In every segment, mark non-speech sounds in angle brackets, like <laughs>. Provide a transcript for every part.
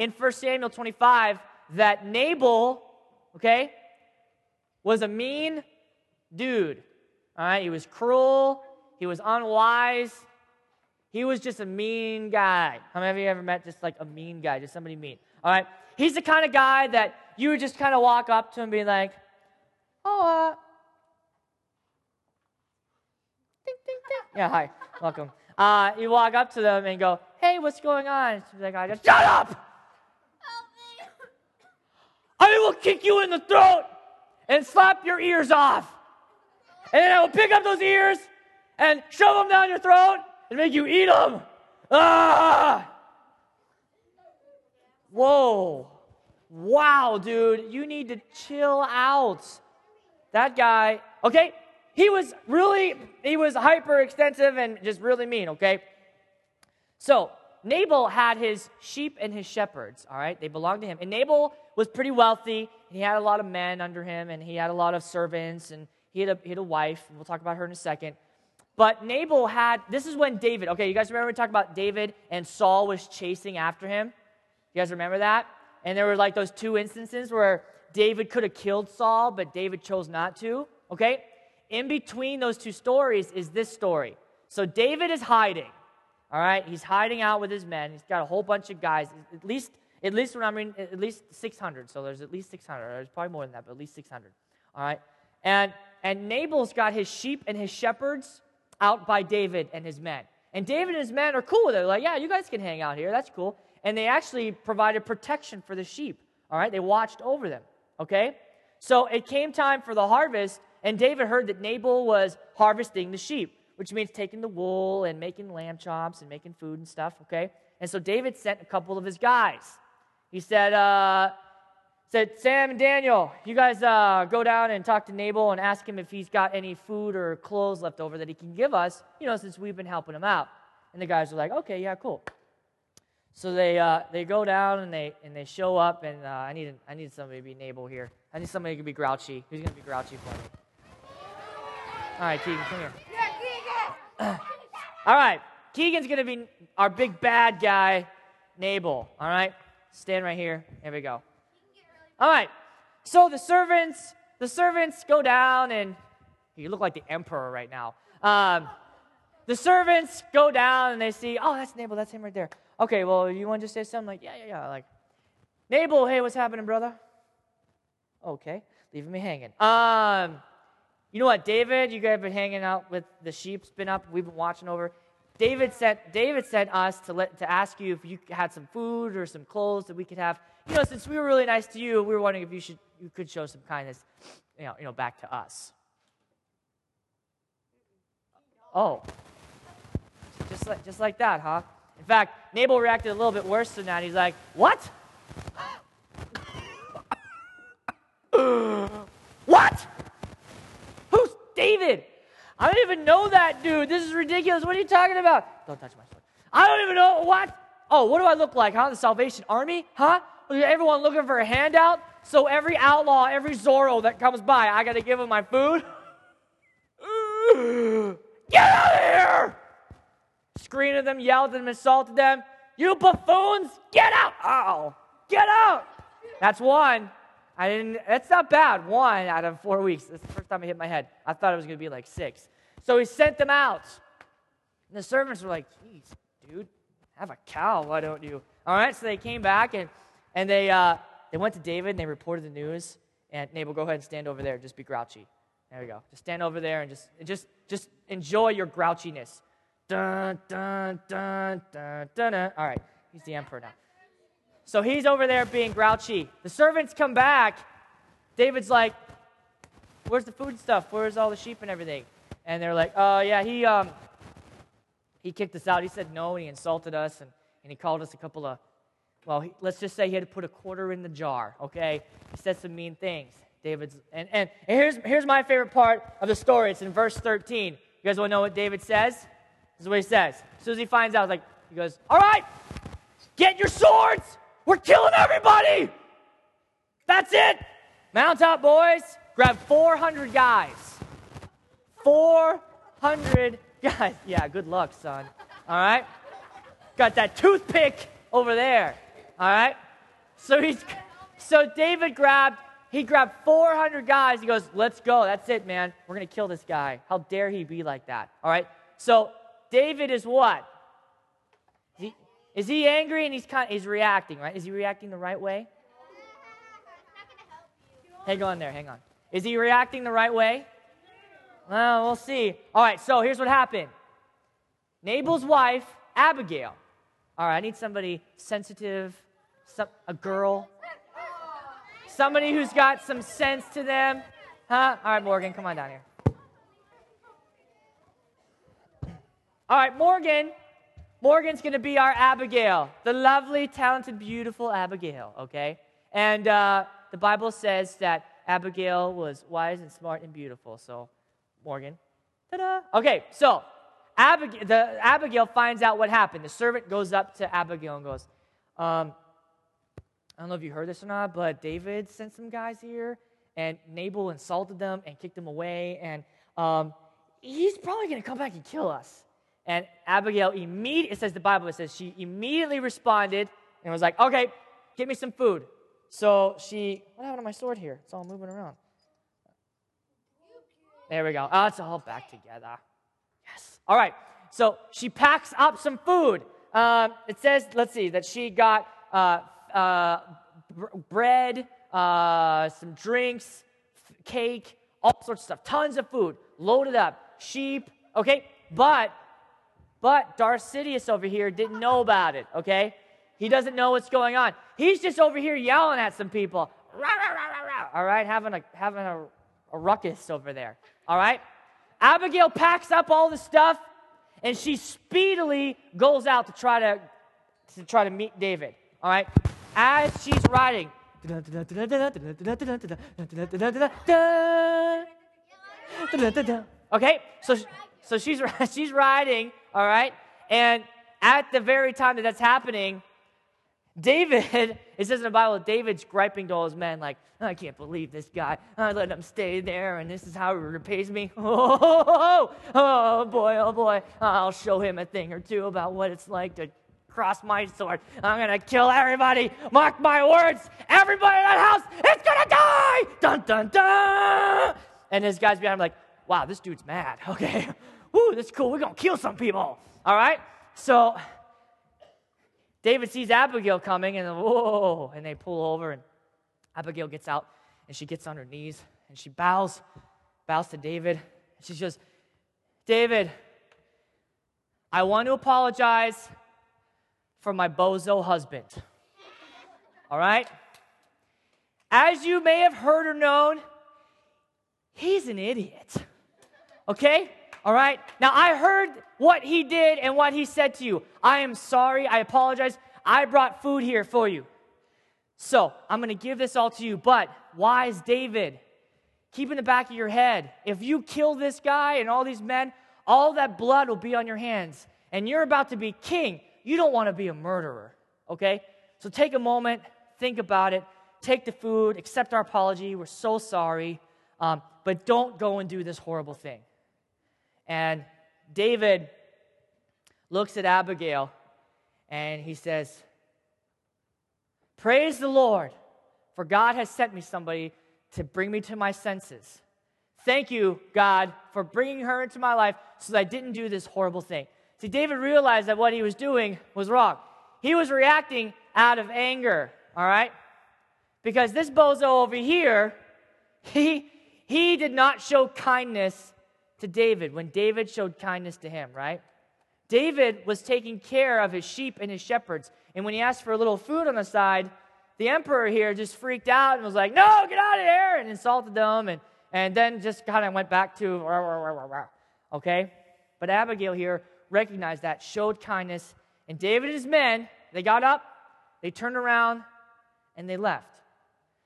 in 1 Samuel 25 that Nabal, okay, was a mean dude. All right, he was cruel, he was unwise, he was just a mean guy. How many of you ever met just like a mean guy, just somebody mean? All right, he's the kind of guy that you would just kind of walk up to him and be like, oh, uh, ding, ding, ding. Yeah, hi, welcome. Uh, you walk up to them and go, hey, what's going on? So like, I just, shut up! I will kick you in the throat and slap your ears off. And then I will pick up those ears and shove them down your throat and make you eat them. Ah! Whoa. Wow, dude, you need to chill out. That guy, okay, he was really, he was hyper extensive and just really mean, okay? So, Nabal had his sheep and his shepherds, all right? They belonged to him. And Nabal was pretty wealthy, and he had a lot of men under him, and he had a lot of servants, and he had a, he had a wife. We'll talk about her in a second. But Nabal had, this is when David, okay, you guys remember we talked about David and Saul was chasing after him? You guys remember that? And there were like those two instances where David could have killed Saul, but David chose not to, okay? In between those two stories is this story. So David is hiding, all right? He's hiding out with his men. He's got a whole bunch of guys, at least, at least when I mean, at least 600. So there's at least 600. There's probably more than that, but at least 600, all right? And, and Nabal's got his sheep and his shepherds out by David and his men. And David and his men are cool with it. They're like, yeah, you guys can hang out here. That's cool. And they actually provided protection for the sheep. All right, they watched over them. Okay? So it came time for the harvest, and David heard that Nabal was harvesting the sheep, which means taking the wool and making lamb chops and making food and stuff. Okay? And so David sent a couple of his guys. He said, uh, said, Sam and Daniel, you guys uh, go down and talk to Nabal and ask him if he's got any food or clothes left over that he can give us, you know, since we've been helping him out. And the guys are like, okay, yeah, cool. So they, uh, they go down and they, and they show up, and uh, I, need, I need somebody to be Nabal here. I need somebody to be grouchy. Who's going to be grouchy for me? All right, Keegan, come here. Yeah, Keegan! all right, Keegan's going to be our big bad guy, Nabal. All right? Stand right here. Here we go. All right. So the servants, the servants go down, and you look like the emperor right now. Um, the servants go down and they see, oh, that's Nabal, that's him right there. Okay, well, you want to just say something like, yeah, yeah, yeah, like, Nabal, hey, what's happening, brother? Okay, leaving me hanging. Um, you know what, David, you guys have been hanging out with the sheep's been up. We've been watching over. David sent David sent us to let to ask you if you had some food or some clothes that we could have you know, since we were really nice to you, we were wondering if you should you could show some kindness, you know, you know, back to us. Oh. Just like just like that, huh? In fact, Nabal reacted a little bit worse than that. He's like, What? <gasps> <gasps> what? Who's David? I don't even know that dude. This is ridiculous. What are you talking about? Don't touch my sword. I don't even know what. Oh, what do I look like, huh? The Salvation Army? Huh? everyone looking for a handout. So every outlaw, every Zorro that comes by, I got to give him my food. <gasps> Get out of here! Screamed at them, yelled at them, insulted them. You buffoons, get out! Oh, get out! That's one. I didn't. That's not bad. One out of four weeks. That's the first time I hit my head. I thought it was going to be like six. So he sent them out. And the servants were like, "Geez, dude, have a cow. Why don't you?" All right. So they came back and and they, uh, they went to David and they reported the news. And Nabal, go ahead and stand over there. Just be grouchy. There we go. Just stand over there and just, just, just enjoy your grouchiness. Dun, dun, dun, dun, dun, dun. All right, he's the emperor now. So he's over there being grouchy. The servants come back. David's like, Where's the food stuff? Where's all the sheep and everything? And they're like, Oh, yeah, he, um, he kicked us out. He said no, and he insulted us, and, and he called us a couple of well, he, let's just say he had to put a quarter in the jar, okay? He said some mean things. David's, and, and, and here's, here's my favorite part of the story. It's in verse 13. You guys want to know what David says? This is what he says. As soon as he finds out, like, he goes, All right, get your swords. We're killing everybody. That's it. Mount up, boys. Grab 400 guys. 400 guys. <laughs> Yeah, good luck, son. All right? Got that toothpick over there. All right? So he's so David grabbed he grabbed 400 guys. He goes, "Let's go. That's it, man. We're going to kill this guy. How dare he be like that?" All right? So David is what? Is he, angry and he's kind of, he's reacting, right? Is he reacting the right way? Hang on there, hang on. Is he reacting the right way? Well, we'll see. All right, so here's what happened. Nabal's wife, Abigail. All right, I need somebody sensitive, some, a girl, somebody who's got some sense to them. Huh? All right, Morgan, come on down here. All right, Morgan. Morgan's going to be our Abigail, the lovely, talented, beautiful Abigail, okay? And uh, the Bible says that Abigail was wise and smart and beautiful. So, Morgan. Ta-da. Okay, so Abigail, the, Abigail finds out what happened. The servant goes up to Abigail and goes, um, I don't know if you heard this or not, but David sent some guys here, and Nabal insulted them and kicked them away, and um, he's probably going to come back and kill us. And Abigail immediately, it says the Bible, it says she immediately responded and was like, okay, get me some food. So she, what happened to my sword here? It's all moving around. There we go. Oh, it's all back together. Yes. All right. So she packs up some food. Um, it says, let's see, that she got uh, uh, br- bread, uh, some drinks, cake, all sorts of stuff. Tons of food, loaded up. Sheep. Okay. But, but Darth Sidious over here didn't know about it. Okay. He doesn't know what's going on. He's just over here yelling at some people. Rah, rah, rah, all right, having a having a, a ruckus over there. All right. Abigail packs up all the stuff and she speedily goes out to try to to try to meet David. All right. As she's riding. Okay, so so she's <laughs> she's riding, all right, and at the very time that that's happening, <laughs> David, it says in the Bible, David's griping to all his men, like, I can't believe this guy. I let him stay there, and this is how he repays me. Oh, <laughs> oh, oh, oh boy, oh boy. I'll show him a thing or two about what it's like to cross my sword. I'm going to kill everybody. Mark my words. Everybody in that house is going to die. Dun, dun, dun. And his guys behind him, like, wow, this dude's mad. <laughs> Okay. Woo, this is cool. We're going to kill some people. All right? So David sees Abigail coming, and whoa, and they pull over, and Abigail gets out, and she gets on her knees, and she bows, bows to David. She says, David, I want to apologize for my bozo husband. All right? As you may have heard or known, he's an idiot. Okay? All right? Now, I heard what he did and what he said to you. I am sorry. I apologize. I brought food here for you. So, I'm going to give this all to you. But, wise David, keep in the back of your head if you kill this guy and all these men, all that blood will be on your hands. And you're about to be king. You don't want to be a murderer. Okay? So, take a moment, think about it, take the food, accept our apology. We're so sorry. Um, but don't go and do this horrible thing. And David looks at Abigail and he says, Praise the Lord, for God has sent me somebody to bring me to my senses. Thank you, God, for bringing her into my life so that I didn't do this horrible thing. See, David realized that what he was doing was wrong. He was reacting out of anger, all right? Because this bozo over here, <laughs> he, he did not show kindness to David when David showed kindness to him, right? David was taking care of his sheep and his shepherds. And when he asked for a little food on the side, the emperor here just freaked out and was like, No, get out of here, and insulted them, and, and then just kind of went back to, rah, rah, rah, okay? But Abigail here recognized that, showed kindness, and David and his men, they got up, they turned around, and they left.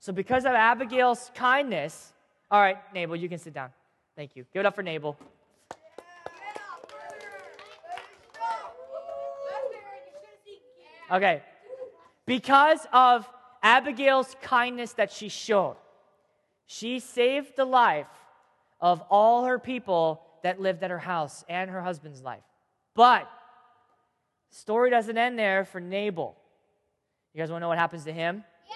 So, because of Abigail's kindness, all right, Nabal, you can sit down. Thank you. Give it up for Nabal. Okay. Because of Abigail's kindness that she showed, she saved the life of all her people that lived at her house and her husband's life. But story doesn't end there for Nabal. You guys want to know what happens to him? Yeah.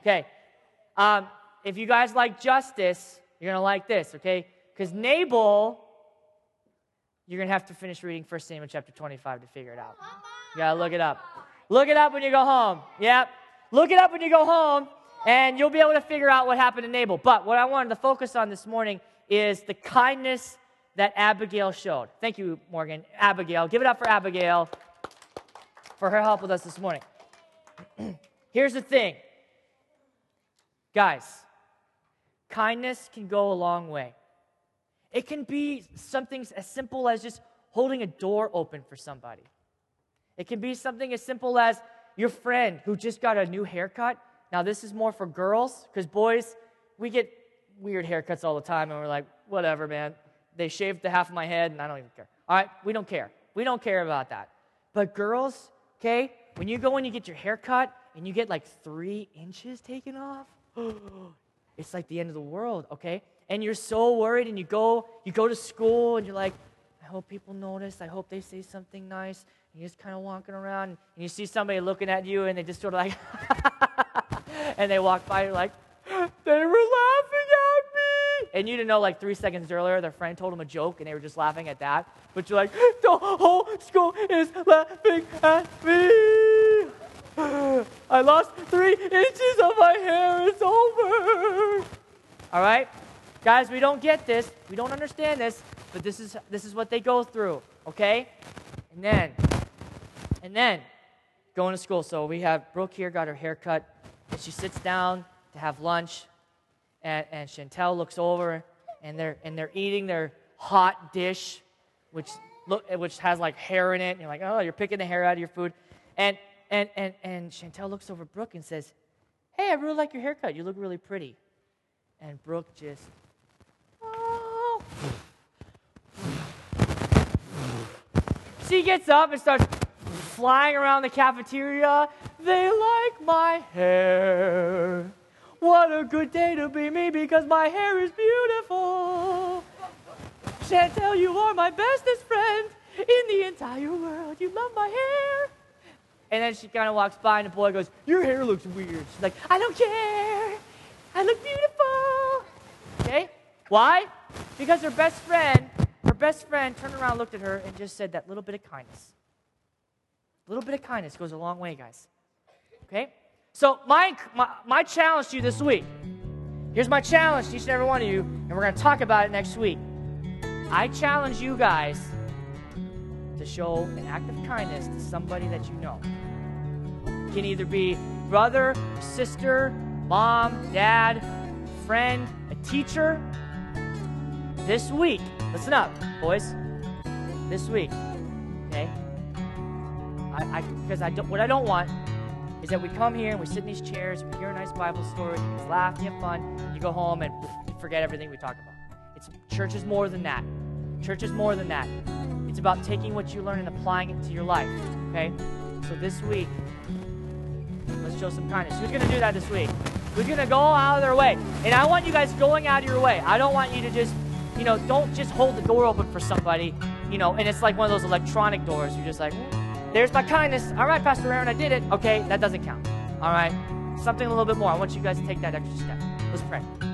Okay. Um, if you guys like justice, you're going to like this, okay? Because Nabal, you're going to have to finish reading 1 Samuel chapter 25 to figure it out. You got to look it up. Look it up when you go home. Yep. Look it up when you go home, and you'll be able to figure out what happened to Nabal. But what I wanted to focus on this morning is the kindness that Abigail showed. Thank you, Morgan. Abigail. Give it up for Abigail for her help with us this morning. <clears throat> Here's the thing, guys kindness can go a long way. It can be something as simple as just holding a door open for somebody. It can be something as simple as your friend who just got a new haircut. Now, this is more for girls because boys, we get weird haircuts all the time and we're like, whatever, man. They shaved the half of my head and I don't even care. All right, we don't care. We don't care about that. But girls, okay, when you go and you get your hair cut and you get like three inches taken off, <gasps> <gasps> it's like the end of the world, okay? And you're so worried and you go, you go to school and you're like, I hope people notice. I hope they say something nice. And you're just kind of walking around and you see somebody looking at you and they just sort of like, <laughs> and they walk by, you're like, <gasps> they were laughing at me. And you didn't know like three seconds earlier their friend told them a joke and they were just laughing at that. But you're like, the whole school is laughing at me. I lost three inches of my hair. It's over. All right? Guys, we don't get this. We don't understand this, but this is this is what they go through, okay? And then and then going to school. So we have Brooke here got her hair cut, and she sits down to have lunch, and, and Chantel looks over, and they're and they're eating their hot dish, which look which has like hair in it. And you're like, oh, you're picking the hair out of your food, and and and and Chantel looks over Brooke and says, "Hey, I really like your haircut. You look really pretty." And Brooke just oh. She gets up and starts flying around the cafeteria. They like my hair. What a good day to be me because my hair is beautiful. Chantel, you are my bestest friend in the entire world. You love my hair. And then she kind of walks by, and the boy goes, Your hair looks weird. She's like, I don't care. I look beautiful. Okay? Why? Because her best friend, her best friend turned around, looked at her, and just said that little bit of kindness. A little bit of kindness goes a long way, guys. Okay? So, my, my, my challenge to you this week here's my challenge to each and every one of you, and we're going to talk about it next week. I challenge you guys to show an act of kindness to somebody that you know. Can either be brother, sister, mom, dad, friend, a teacher, this week, listen up, boys. This week, okay? Because I, I don't, what I don't want is that we come here and we sit in these chairs, we hear a nice Bible story, you laugh, you have fun, you go home and forget everything we talked about. It's church is more than that. Church is more than that. It's about taking what you learn and applying it to your life. Okay? So this week, show some kindness. Who's gonna do that this week? Who's gonna go out of their way? And I want you guys going out of your way. I don't want you to just you know, don't just hold the door open for somebody, you know, and it's like one of those electronic doors. You're just like, there's my kindness. All right, Pastor Aaron, I did it. Okay, that doesn't count. All right, something a little bit more. I want you guys to take that extra step. Let's pray.